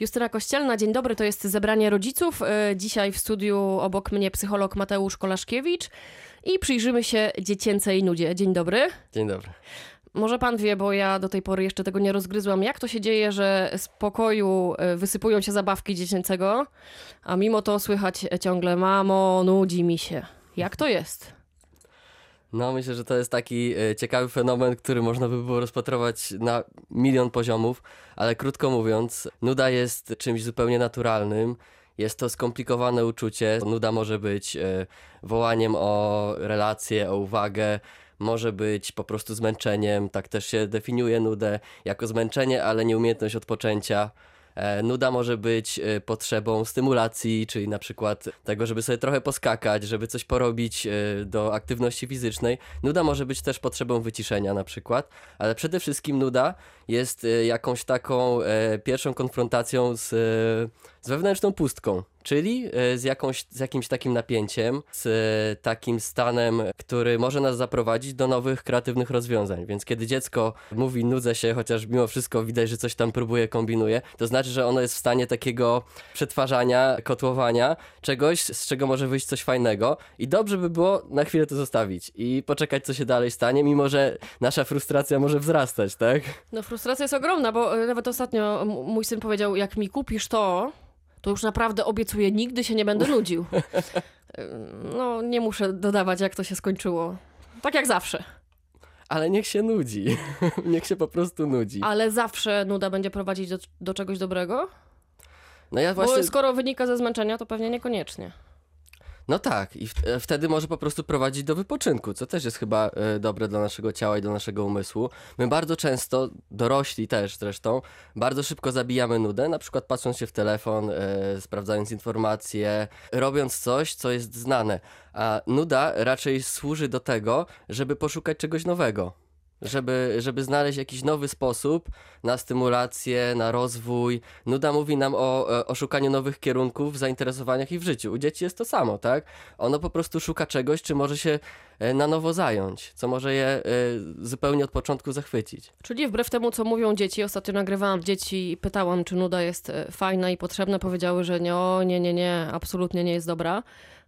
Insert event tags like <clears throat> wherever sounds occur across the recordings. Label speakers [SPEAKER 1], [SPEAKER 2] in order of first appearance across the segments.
[SPEAKER 1] Justyna Kościelna, dzień dobry, to jest zebranie rodziców. E, dzisiaj w studiu obok mnie psycholog Mateusz Kolaszkiewicz i przyjrzymy się dziecięcej nudzie. Dzień dobry.
[SPEAKER 2] Dzień dobry.
[SPEAKER 1] Może pan wie, bo ja do tej pory jeszcze tego nie rozgryzłam, jak to się dzieje, że z pokoju e, wysypują się zabawki dziecięcego, a mimo to słychać ciągle mamo, nudzi mi się. Jak to jest?
[SPEAKER 2] No, myślę, że to jest taki e, ciekawy fenomen, który można by było rozpatrować na milion poziomów, ale krótko mówiąc, nuda jest czymś zupełnie naturalnym. Jest to skomplikowane uczucie. Nuda może być e, wołaniem o relację, o uwagę, może być po prostu zmęczeniem. Tak też się definiuje nudę jako zmęczenie, ale nieumiejętność odpoczęcia. E, nuda może być e, potrzebą stymulacji, czyli na przykład tego, żeby sobie trochę poskakać, żeby coś porobić e, do aktywności fizycznej. Nuda może być też potrzebą wyciszenia na przykład, ale przede wszystkim nuda jest jakąś taką pierwszą konfrontacją z, z wewnętrzną pustką czyli e, z, jakąś, z jakimś takim napięciem, z e, takim stanem, który może nas zaprowadzić do nowych, kreatywnych rozwiązań. Więc kiedy dziecko mówi nudzę się, chociaż mimo wszystko widać, że coś tam próbuje, kombinuje, to znaczy, że ono jest w stanie takiego przetwarzania, kotłowania czegoś, z czego może wyjść coś fajnego i dobrze by było na chwilę to zostawić i poczekać, co się dalej stanie, mimo że nasza frustracja może wzrastać, tak?
[SPEAKER 1] No frustracja jest ogromna, bo nawet ostatnio mój syn powiedział, jak mi kupisz to, to już naprawdę obiecuję, nigdy się nie będę nudził. <laughs> No, nie muszę dodawać, jak to się skończyło. Tak jak zawsze.
[SPEAKER 2] Ale niech się nudzi. <laughs> niech się po prostu nudzi.
[SPEAKER 1] Ale zawsze nuda będzie prowadzić do, do czegoś dobrego?
[SPEAKER 2] No ja właśnie...
[SPEAKER 1] Bo skoro wynika ze zmęczenia, to pewnie niekoniecznie.
[SPEAKER 2] No tak, i e, wtedy może po prostu prowadzić do wypoczynku, co też jest chyba e, dobre dla naszego ciała i dla naszego umysłu. My bardzo często, dorośli też zresztą, bardzo szybko zabijamy nudę, na przykład patrząc się w telefon, e, sprawdzając informacje, robiąc coś, co jest znane. A nuda raczej służy do tego, żeby poszukać czegoś nowego żeby, żeby znaleźć jakiś nowy sposób na stymulację, na rozwój. Nuda mówi nam o, e, o szukaniu nowych kierunków w zainteresowaniach i w życiu. U dzieci jest to samo, tak? Ono po prostu szuka czegoś, czy może się e, na nowo zająć, co może je y, zupełnie od początku zachwycić.
[SPEAKER 1] Czyli wbrew temu, co mówią dzieci, ostatnio nagrywałam dzieci i pytałam, czy nuda jest fajna i potrzebna, powiedziały, że nie, nie, nie, nie, absolutnie nie jest dobra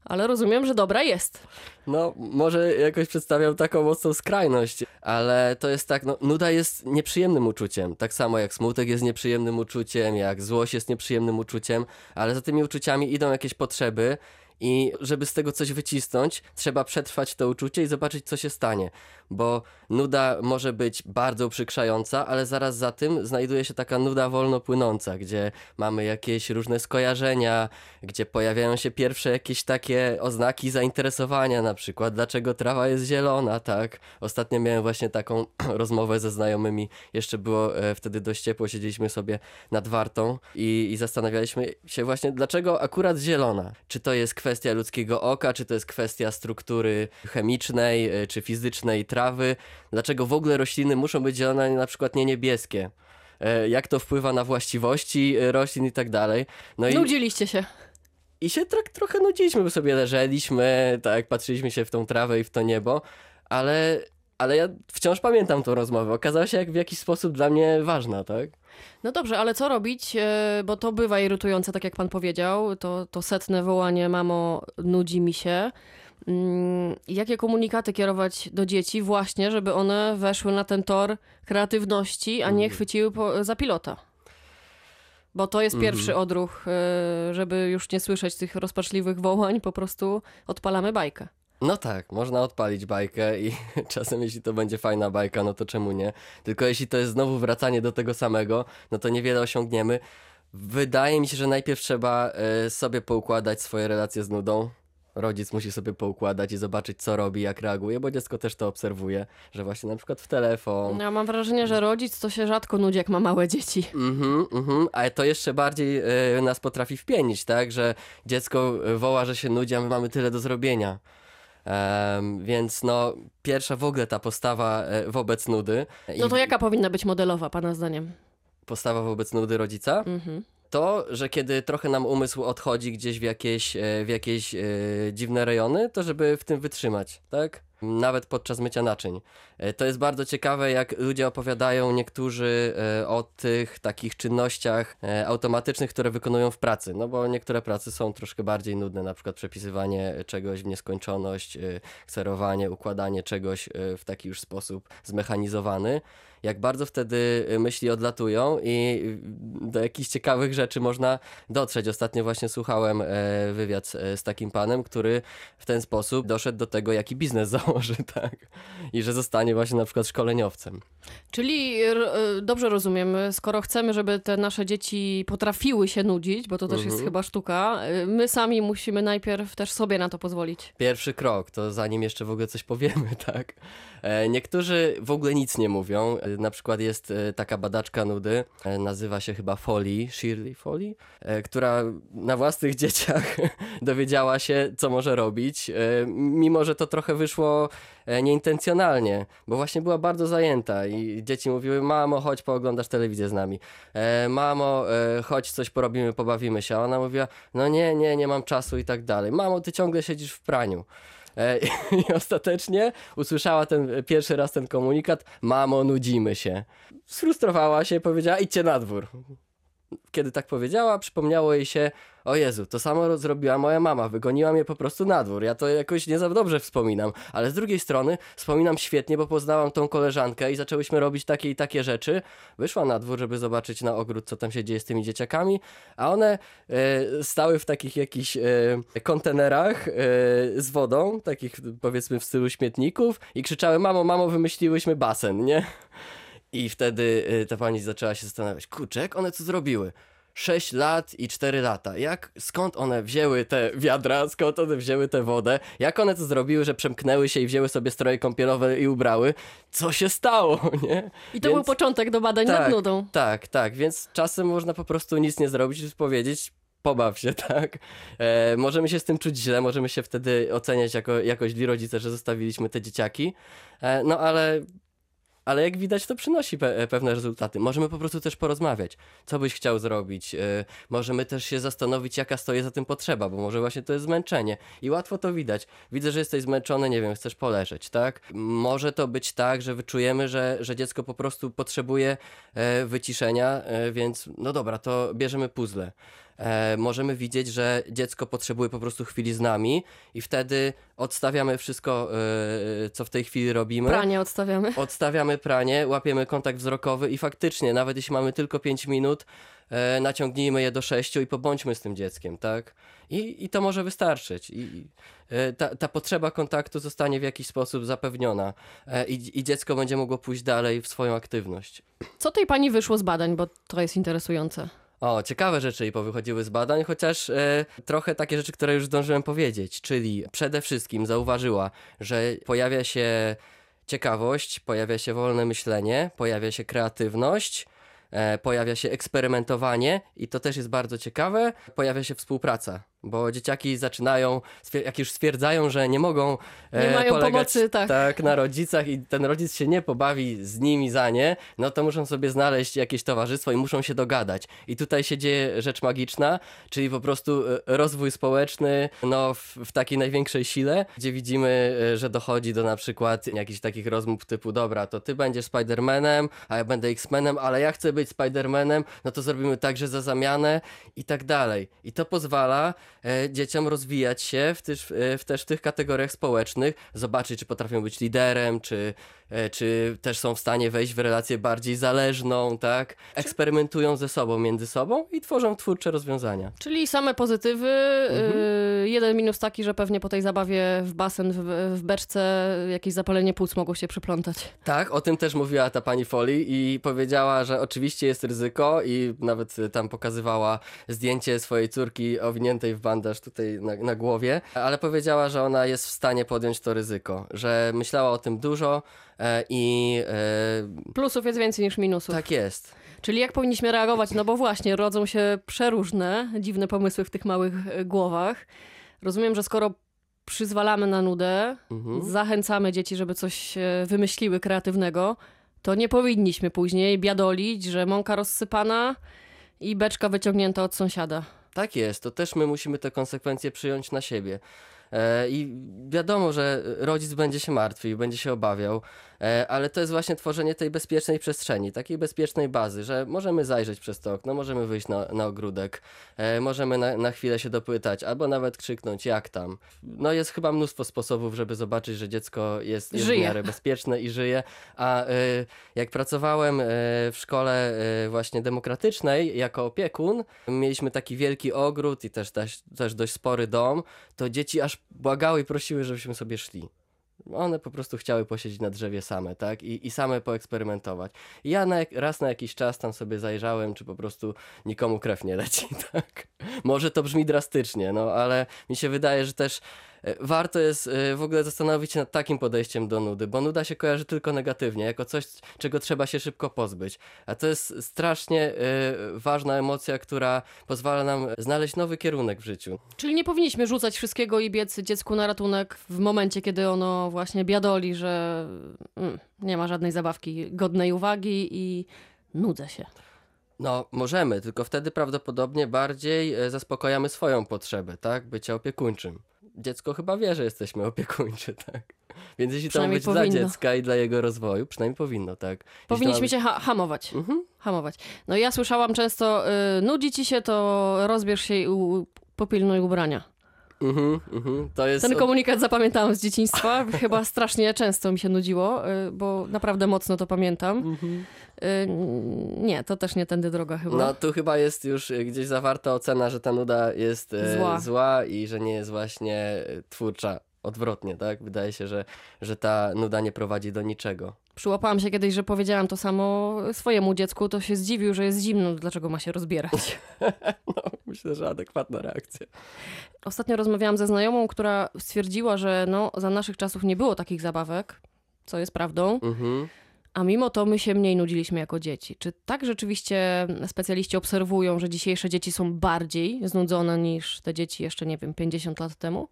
[SPEAKER 1] ale rozumiem, że dobra jest.
[SPEAKER 2] No, może jakoś przedstawiam taką mocną skrajność, ale to jest tak, no, nuda jest nieprzyjemnym uczuciem. Tak samo jak smutek jest nieprzyjemnym uczuciem, jak złość jest nieprzyjemnym uczuciem, ale za tymi uczuciami idą jakieś potrzeby i żeby z tego coś wycisnąć, trzeba przetrwać to uczucie i zobaczyć, co się stanie. Bo nuda może być bardzo uprzykrzająca, ale zaraz za tym znajduje się taka nuda wolno płynąca, gdzie mamy jakieś różne skojarzenia, gdzie pojawiają się pierwsze jakieś takie oznaki zainteresowania, na przykład dlaczego trawa jest zielona, tak? Ostatnio miałem właśnie taką <clears throat> rozmowę ze znajomymi, jeszcze było e, wtedy dość ciepło, siedzieliśmy sobie nad wartą i, i zastanawialiśmy się właśnie, dlaczego akurat zielona? Czy to jest kwestia ludzkiego oka, czy to jest kwestia struktury chemicznej e, czy fizycznej trawy. Dlaczego w ogóle rośliny muszą być zielone, na przykład nie niebieskie? E, jak to wpływa na właściwości e, roślin i tak dalej.
[SPEAKER 1] No Nudziliście i... się.
[SPEAKER 2] I się tro trochę nudziliśmy, bo sobie leżeliśmy, tak, patrzyliśmy się w tą trawę i w to niebo, ale ale ja wciąż pamiętam tą rozmowę. Okazała się jak w jakiś sposób dla mnie ważna, tak?
[SPEAKER 1] No dobrze, ale co robić? E, bo to bywa irytujące, tak jak pan powiedział. To, to setne wołanie, mamo, nudzi mi się. Mm, jakie komunikaty kierować do dzieci, właśnie, żeby one weszły na ten tor kreatywności, a nie mhm. chwyciły po, za pilota? Bo to jest pierwszy mm. odruch, e, żeby już nie słyszeć tych rozpaczliwych wołań, po prostu odpalamy bajkę.
[SPEAKER 2] No tak, można odpalić bajkę i <laughs> czasem jeśli to będzie fajna bajka, no to czemu nie? Tylko jeśli to jest znowu wracanie do tego samego, no to niewiele osiągniemy. Wydaje mi się, że najpierw trzeba y, sobie poukładać swoje relacje z nudą. Rodzic musi sobie poukładać i zobaczyć, co robi, jak reaguje, bo dziecko też to obserwuje, że właśnie na przykład w telefon.
[SPEAKER 1] Ja mam wrażenie, że rodzic to się rzadko nudzi, jak ma małe dzieci.
[SPEAKER 2] Mhm, mhm, ale to jeszcze bardziej y, nas potrafi wpienić, tak? Że dziecko woła, że się nudzi, a my mamy tyle do zrobienia. Um, więc no, pierwsza w ogóle ta postawa e, wobec nudy.
[SPEAKER 1] No to jaka powinna być modelowa, pana zdaniem?
[SPEAKER 2] Postawa wobec nudy rodzica? Mhm. To, że kiedy trochę nam umysł odchodzi gdzieś w jakieś, e, w jakieś e, dziwne rejony, to żeby w tym wytrzymać, tak? Nawet podczas mycia naczyń. E, to jest bardzo ciekawe, jak ludzie opowiadają niektórzy e, o tych takich czynnościach e, automatycznych, które wykonują w pracy. No bo niektóre prace są troszkę bardziej nudne, na przykład przepisywanie czegoś w nieskończoność, kserowanie, układanie czegoś w taki już sposób zmechanizowany jak bardzo wtedy y, myśli odlatują i do jakichś ciekawych rzeczy można dotrzeć. Ostatnio właśnie słuchałem e, wywiad z takim panem, który w ten sposób doszedł do tego, jaki biznes <laughs> założy, tak? I że zostanie właśnie na przykład szkoleniowcem.
[SPEAKER 1] Czyli e, dobrze rozumiem, skoro chcemy, żeby te nasze dzieci potrafiły się nudzić, bo to też mhm. jest chyba sztuka, e, my sami musimy najpierw też sobie na to pozwolić.
[SPEAKER 2] Pierwszy krok, to zanim jeszcze w ogóle coś powiemy, <laughs> tak? Niektórzy w ogóle nic nie mówią, na przykład jest e, taka badaczka nudy, e, nazywa się chyba Foley, Shirley Foley, e, która na własnych <laughs> dzieciach dowiedziała się, co może robić, mimo że to trochę wyszło nieintencjonalnie, bo właśnie była bardzo zajęta i dzieci mówiły, mamo, chodź pooglądasz telewizję z nami, mamo, chodź coś porobimy, pobawimy się, a ona mówiła, no nie, nie, nie mam czasu i tak dalej, mamo, ty ciągle siedzisz w praniu. E, <laughs> I ostatecznie usłyszała ten pierwszy raz ten komunikat: Mamo, nudzimy się. Sfrustrowała się, powiedziała: idźcie na dwór. Kiedy tak powiedziała, przypomniało jej się, o Jezu, to samo zrobiła moja mama, wygoniła mnie po prostu na dwór. Ja to jakoś nie za dobrze wspominam, ale z drugiej strony wspominam świetnie, bo poznałam tą koleżankę i zaczęłyśmy robić takie i takie rzeczy. Wyszła na dwór, żeby zobaczyć na ogród, co tam się dzieje z tymi dzieciakami, a one e, stały w takich jakichś e, kontenerach e, z wodą, takich powiedzmy w stylu śmietników i krzyczały, mamo, mamo, wymyśliłyśmy basen, nie? I wtedy ta pani zaczęła się zastanawiać, kurczę, one co zrobiły? 6 lat i 4 lata. Jak, skąd one wzięły te wiadra, skąd one wzięły tę wodę? Jak one to zrobiły, że przemknęły się i wzięły sobie stroje kąpielowe i ubrały? Co się stało, <laughs> nie?
[SPEAKER 1] I to więc... był początek do badań
[SPEAKER 2] tak,
[SPEAKER 1] nad nudą.
[SPEAKER 2] Tak, tak, więc czasem można po prostu nic nie zrobić i powiedzieć, pobaw się, <laughs> tak? E, możemy się z tym czuć źle, możemy się wtedy oceniać jako, jako źli rodzice, że zostawiliśmy te dzieciaki, e, no ale ale jak widać, to przynosi pe pewne rezultaty. Możemy po prostu też porozmawiać, co byś chciał zrobić. Yy, możemy też się zastanowić, jaka stoi za tym potrzeba, bo może właśnie to jest zmęczenie i łatwo to widać. Widzę, że jesteś zmęczony, nie wiem, chcesz poleżeć, tak? Może to być tak, że wyczujemy, że, że dziecko po prostu potrzebuje e, wyciszenia, e, więc no dobra, to bierzemy puzzle e, możemy widzieć, że dziecko potrzebuje po prostu chwili z nami i wtedy odstawiamy wszystko, e, co w tej chwili robimy.
[SPEAKER 1] Pranie odstawiamy.
[SPEAKER 2] Odstawiamy pranie, łapiemy kontakt wzrokowy i faktycznie, nawet jeśli mamy tylko 5 minut, e, naciągnijmy je do 6 i pobądźmy z tym dzieckiem, tak? I, i to może wystarczyć. I, e, ta, ta potrzeba kontaktu zostanie w jakiś sposób zapewniona e, i, i dziecko będzie mogło pójść dalej w swoją aktywność.
[SPEAKER 1] Co tej pani wyszło z badań, bo to jest interesujące?
[SPEAKER 2] O, ciekawe rzeczy i powychodziły z badań, chociaż e, trochę takie rzeczy, które już zdążyłem powiedzieć, czyli przede wszystkim zauważyła, że pojawia się ciekawość, pojawia się wolne myślenie, pojawia się kreatywność, e, pojawia się eksperymentowanie i to też jest bardzo ciekawe, pojawia się współpraca bo dzieciaki zaczynają, jak już stwierdzają, że nie mogą
[SPEAKER 1] e, nie mają
[SPEAKER 2] polegać
[SPEAKER 1] pomocy, tak.
[SPEAKER 2] tak. na rodzicach i ten rodzic się nie pobawi z nimi za nie, no to muszą sobie znaleźć jakieś towarzystwo i muszą się dogadać. I tutaj się dzieje rzecz magiczna, czyli po prostu e, rozwój społeczny no, w, w takiej największej sile, gdzie widzimy, e, że dochodzi do na przykład jakichś takich rozmów typu, dobra, to ty będziesz Spidermanem, a ja będę X-Menem, ale ja chcę być Spidermanem, no to zrobimy tak, że za zamianę i tak dalej. I to pozwala dzieciom rozwijać się w, też, w też tych kategoriach społecznych, zobaczyć, czy potrafią być liderem, czy E, czy też są w stanie wejść w relację bardziej zależną, tak? Eksperymentują ze sobą, między sobą i tworzą twórcze rozwiązania.
[SPEAKER 1] Czyli same pozytywy. Mhm. Y, jeden minus taki, że pewnie po tej zabawie w basen, w, w beczce jakieś zapalenie płuc mogło się przyplątać.
[SPEAKER 2] Tak, o tym też mówiła ta pani Foley i powiedziała, że oczywiście jest ryzyko i nawet tam pokazywała zdjęcie swojej córki owiniętej w bandaż tutaj na, na głowie, ale powiedziała, że ona jest w stanie podjąć to ryzyko, że myślała o tym dużo, E, I
[SPEAKER 1] e, plusów jest więcej niż minusów.
[SPEAKER 2] Tak jest.
[SPEAKER 1] Czyli jak powinniśmy reagować? No bo właśnie rodzą się przeróżne, dziwne pomysły w tych małych e, głowach. Rozumiem, że skoro przyzwalamy na nudę, mhm. zachęcamy dzieci, żeby coś wymyśliły kreatywnego, to nie powinniśmy później biadolić, że mąka rozsypana i beczka wyciągnięta od sąsiada.
[SPEAKER 2] Tak jest, to też my musimy te konsekwencje przyjąć na siebie. E, I wiadomo, że rodzic będzie się martwił, będzie się obawiał, e, ale to jest właśnie tworzenie tej bezpiecznej przestrzeni, takiej bezpiecznej bazy, że możemy zajrzeć przez to okno, możemy wyjść na, na ogródek, e, możemy na, na chwilę się dopytać, albo nawet krzyknąć, jak tam. No jest chyba mnóstwo sposobów, żeby zobaczyć, że dziecko jest, jest w
[SPEAKER 1] Żyje.
[SPEAKER 2] miarę bezpieczne i żyje. A jak pracowałem w szkole właśnie demokratycznej jako opiekun, mieliśmy taki wielki ogród i też, też, też dość spory dom, to dzieci aż błagały i prosiły, żebyśmy sobie szli. One po prostu chciały posiedzieć na drzewie same, tak? I, i same poeksperymentować. I ja na, raz na jakiś czas tam sobie zajrzałem, czy po prostu nikomu krew nie leci, <laughs> tak? Może to brzmi drastycznie, no ale mi się wydaje, że też warto jest e, w ogóle zastanowić się nad takim podejściem do nudy, bo nuda się kojarzy tylko negatywnie, jako coś, czego trzeba się szybko pozbyć. A to jest strasznie e, ważna emocja, która pozwala nam znaleźć nowy kierunek w życiu.
[SPEAKER 1] Czyli nie powinniśmy rzucać wszystkiego i biec dziecku na ratunek w momencie, kiedy ono właśnie biadoli, że mm, nie ma żadnej zabawki godnej uwagi i nudzę się.
[SPEAKER 2] No, możemy, tylko wtedy prawdopodobnie bardziej e, zaspokajamy swoją potrzebę, tak? Bycia opiekuńczym. Dziecko chyba wie, że jesteśmy opiekuńczy, <laughs> tak? Więc jeśli to ma być dla
[SPEAKER 1] powinno.
[SPEAKER 2] dziecka i dla jego rozwoju, przynajmniej powinno, tak? Jeśli
[SPEAKER 1] Powinniśmy
[SPEAKER 2] być-
[SPEAKER 1] się ha- hamować.
[SPEAKER 2] Mhm.
[SPEAKER 1] hamować. No ja słyszałam często, y, nudzi ci się, to rozbierz się i popilnuj ubrania.
[SPEAKER 2] Mhm, mhm. To jest...
[SPEAKER 1] Ten komunikat zapamiętałam z dzieciństwa. <laughs> Chyba strasznie często mi się nudziło, y, bo naprawdę mocno to pamiętam.
[SPEAKER 2] Mhm.
[SPEAKER 1] Y, nie, to też nie tędy droga chyba.
[SPEAKER 2] No tu chyba jest już e, gdzieś zawarta ocena, że ta nuda jest
[SPEAKER 1] Zła.
[SPEAKER 2] zła i że nie jest właśnie twórcza. Odwrotnie, tak? Wydaje się, że, że ta nuda nie prowadzi do niczego.
[SPEAKER 1] Przyłapałam się kiedyś, że powiedziałam to samo swojemu dziecku, to się zdziwił, że jest zimno, dlaczego ma się rozbierać. <laughs>
[SPEAKER 2] No, myślę, że adekwatna reakcja.
[SPEAKER 1] Ostatnio rozmawiałam ze znajomą, która stwierdziła, że no, za naszych czasów nie było takich zabawek, co jest prawdą.
[SPEAKER 2] Mhm.
[SPEAKER 1] A mimo to my się mniej nudziliśmy jako dzieci. Czy tak rzeczywiście specjaliści obserwują, że dzisiejsze dzieci są bardziej znudzone niż te dzieci jeszcze, nie wiem, 50 lat temu?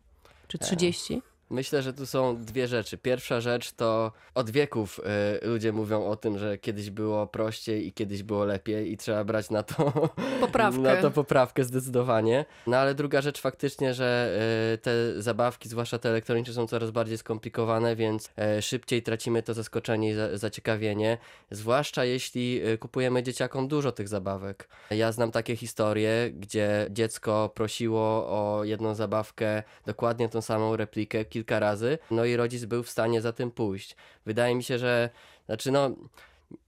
[SPEAKER 1] Czy 30?
[SPEAKER 2] Myślę, że tu są dwie rzeczy. Pierwsza rzecz to od wieków y, ludzie mówią o tym, że kiedyś było prościej i kiedyś było lepiej i trzeba brać na to <laughs>
[SPEAKER 1] Poprawkę.
[SPEAKER 2] Na to poprawkę zdecydowanie. No ale druga rzecz faktycznie, że y, te zabawki, zwłaszcza te elektroniczne, są coraz bardziej skomplikowane, więc y, szybciej tracimy to zaskoczenie i za, zaciekawienie. Zwłaszcza jeśli y, kupujemy dzieciakom dużo tych zabawek. Ja znam takie historie, gdzie dziecko prosiło o jedną zabawkę, dokładnie tą samą replikę kilka razy, no i rodzic był w stanie za tym pójść. Wydaje mi się, że znaczy no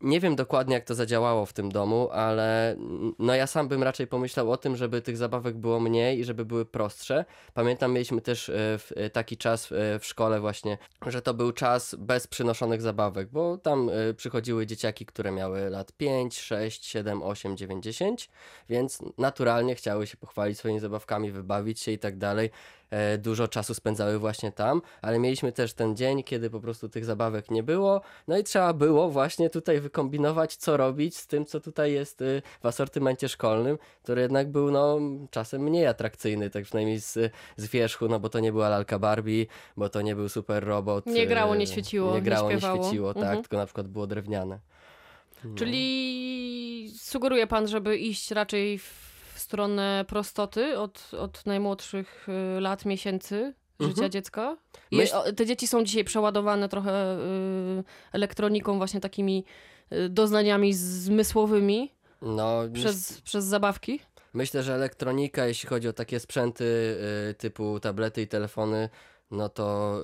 [SPEAKER 2] nie wiem dokładnie, jak to zadziałało w tym domu, ale no ja sam bym raczej pomyślał o tym, żeby tych zabawek było mniej i żeby były prostsze. Pamiętam, mieliśmy też e, e, taki czas e, w szkole właśnie, że to był czas bez przynoszonych zabawek, bo tam przychodziły dzieciaki, które miały lat 5, 6, 7, 8, 9, 10, więc naturalnie chciały się pochwalić swoimi zabawkami, wybawić się i tak dalej. E, Dużo czasu spędzały właśnie tam, ale mieliśmy też ten dzień, kiedy po prostu tych zabawek nie było, no i trzeba było właśnie tutaj wykombinować, co robić z tym, co tutaj jest y, w asortymencie szkolnym, który jednak był no czasem mniej atrakcyjny, tak przynajmniej z, z wierzchu, no bo to nie była lalka Barbie, bo to nie był super robot.
[SPEAKER 1] Nie grało,
[SPEAKER 2] y,
[SPEAKER 1] nie świeciło,
[SPEAKER 2] Nie
[SPEAKER 1] nie
[SPEAKER 2] grało, nie,
[SPEAKER 1] śpiewało.
[SPEAKER 2] świeciło, tak,
[SPEAKER 1] Mhm.
[SPEAKER 2] tylko na przykład było drewniane. No.
[SPEAKER 1] Czyli sugeruje pan, żeby iść raczej w stronę prostoty od, od najmłodszych y, lat, miesięcy życia
[SPEAKER 2] Mhm.
[SPEAKER 1] dziecka?
[SPEAKER 2] Myśl-
[SPEAKER 1] te dzieci są dzisiaj przeładowane trochę y, elektroniką, właśnie takimi y, doznaniami zmysłowymi
[SPEAKER 2] No,
[SPEAKER 1] przez, przez zabawki.
[SPEAKER 2] Myślę, że elektronika, jeśli chodzi o takie sprzęty typu tablety i telefony, no to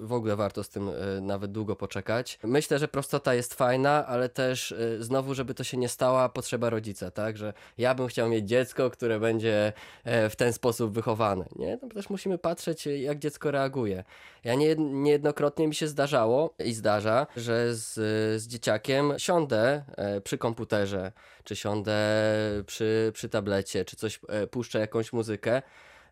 [SPEAKER 2] y, w ogóle warto z tym y, nawet długo poczekać. Myślę, że prostota jest fajna, ale też y, znowu, żeby to się nie stała potrzeba rodzica, tak? Że ja bym chciał mieć dziecko, które będzie e, w ten sposób wychowane, nie? No też musimy patrzeć, y, jak dziecko reaguje. Ja nie, niejednokrotnie mi się zdarzało i zdarza, że z, z dzieciakiem siądę e, przy komputerze, czy siądę przy, przy tablecie, czy coś e, puszczę jakąś muzykę,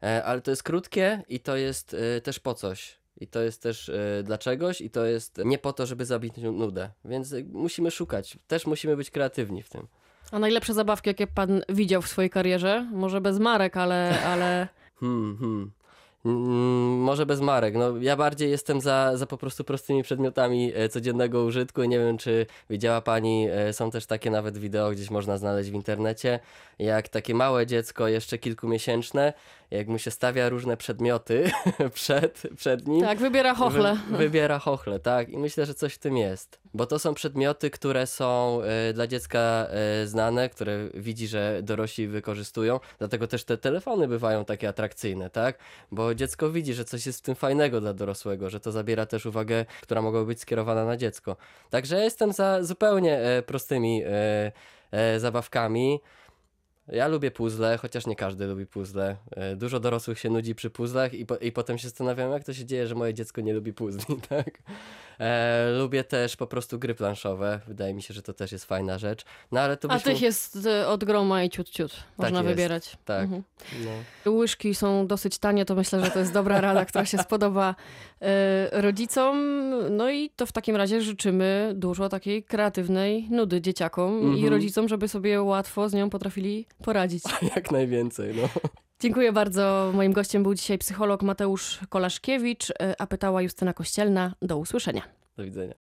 [SPEAKER 2] ale to jest krótkie i to jest e, też po coś. I to jest też e, dla czegoś, i to jest nie po to, żeby zabić nu- nudę. Więc e, musimy szukać. Też musimy być kreatywni w tym.
[SPEAKER 1] A najlepsze zabawki, jakie pan widział w swojej karierze? Może bez marek, ale, ale <laughs>
[SPEAKER 2] Hmm, hmm. Mm, może bez marek. No, ja bardziej jestem za, za po prostu prostymi przedmiotami e, codziennego użytku. Nie wiem, czy widziała pani, e, są też takie nawet wideo, gdzieś można znaleźć w internecie, jak takie małe dziecko, jeszcze kilkumiesięczne, jak mu się stawia różne przedmioty <laughs> przed, przed nim.
[SPEAKER 1] Tak, wybiera chochle.
[SPEAKER 2] Wy, wybiera chochle, tak. I myślę, że coś w tym jest. Bo to są przedmioty, które są e, dla dziecka e, znane, które widzi, że dorośli wykorzystują. Dlatego też te telefony bywają takie atrakcyjne, tak? Bo dziecko widzi, że coś jest w tym fajnego dla dorosłego, że to zabiera też uwagę, która mogła być skierowana na dziecko. Także ja jestem za zupełnie e, prostymi zabawkami. Ja lubię puzzle, chociaż nie każdy lubi puzzle. E, Dużo dorosłych się nudzi przy puzzlach i, po, i potem się zastanawiam, jak to się dzieje, że moje dziecko nie lubi puzli, <laughs> tak? E, lubię też po prostu gry planszowe. Wydaje mi się, że to też jest fajna rzecz. No ale to
[SPEAKER 1] A tych jest e, od groma i ciut ciut. Można
[SPEAKER 2] jest,
[SPEAKER 1] wybierać.
[SPEAKER 2] Tak.
[SPEAKER 1] Mhm.
[SPEAKER 2] No.
[SPEAKER 1] Łyżki są dosyć tanie, to myślę, że to jest dobra rada, która się spodoba e, rodzicom. No i to w takim razie życzymy dużo takiej kreatywnej nudy dzieciakom i
[SPEAKER 2] Mhm.
[SPEAKER 1] rodzicom, żeby sobie łatwo z nią potrafili poradzić. <laughs>
[SPEAKER 2] Jak najwięcej, no.
[SPEAKER 1] Dziękuję bardzo. Moim gościem był dzisiaj psycholog Mateusz Kolaszkiewicz, e, a pytała Justyna Kościelna. Do usłyszenia.
[SPEAKER 2] Do widzenia.